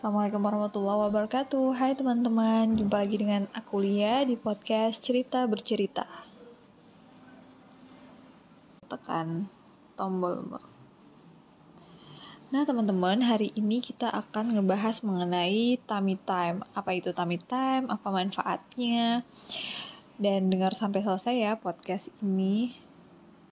Assalamualaikum warahmatullahi wabarakatuh. Hai teman-teman, jumpa lagi dengan aku Lia di podcast Cerita Bercerita. Tekan tombol Nah teman-teman, hari ini kita akan ngebahas mengenai tummy time. Apa itu tummy time, apa manfaatnya? Dan dengar sampai selesai ya podcast ini.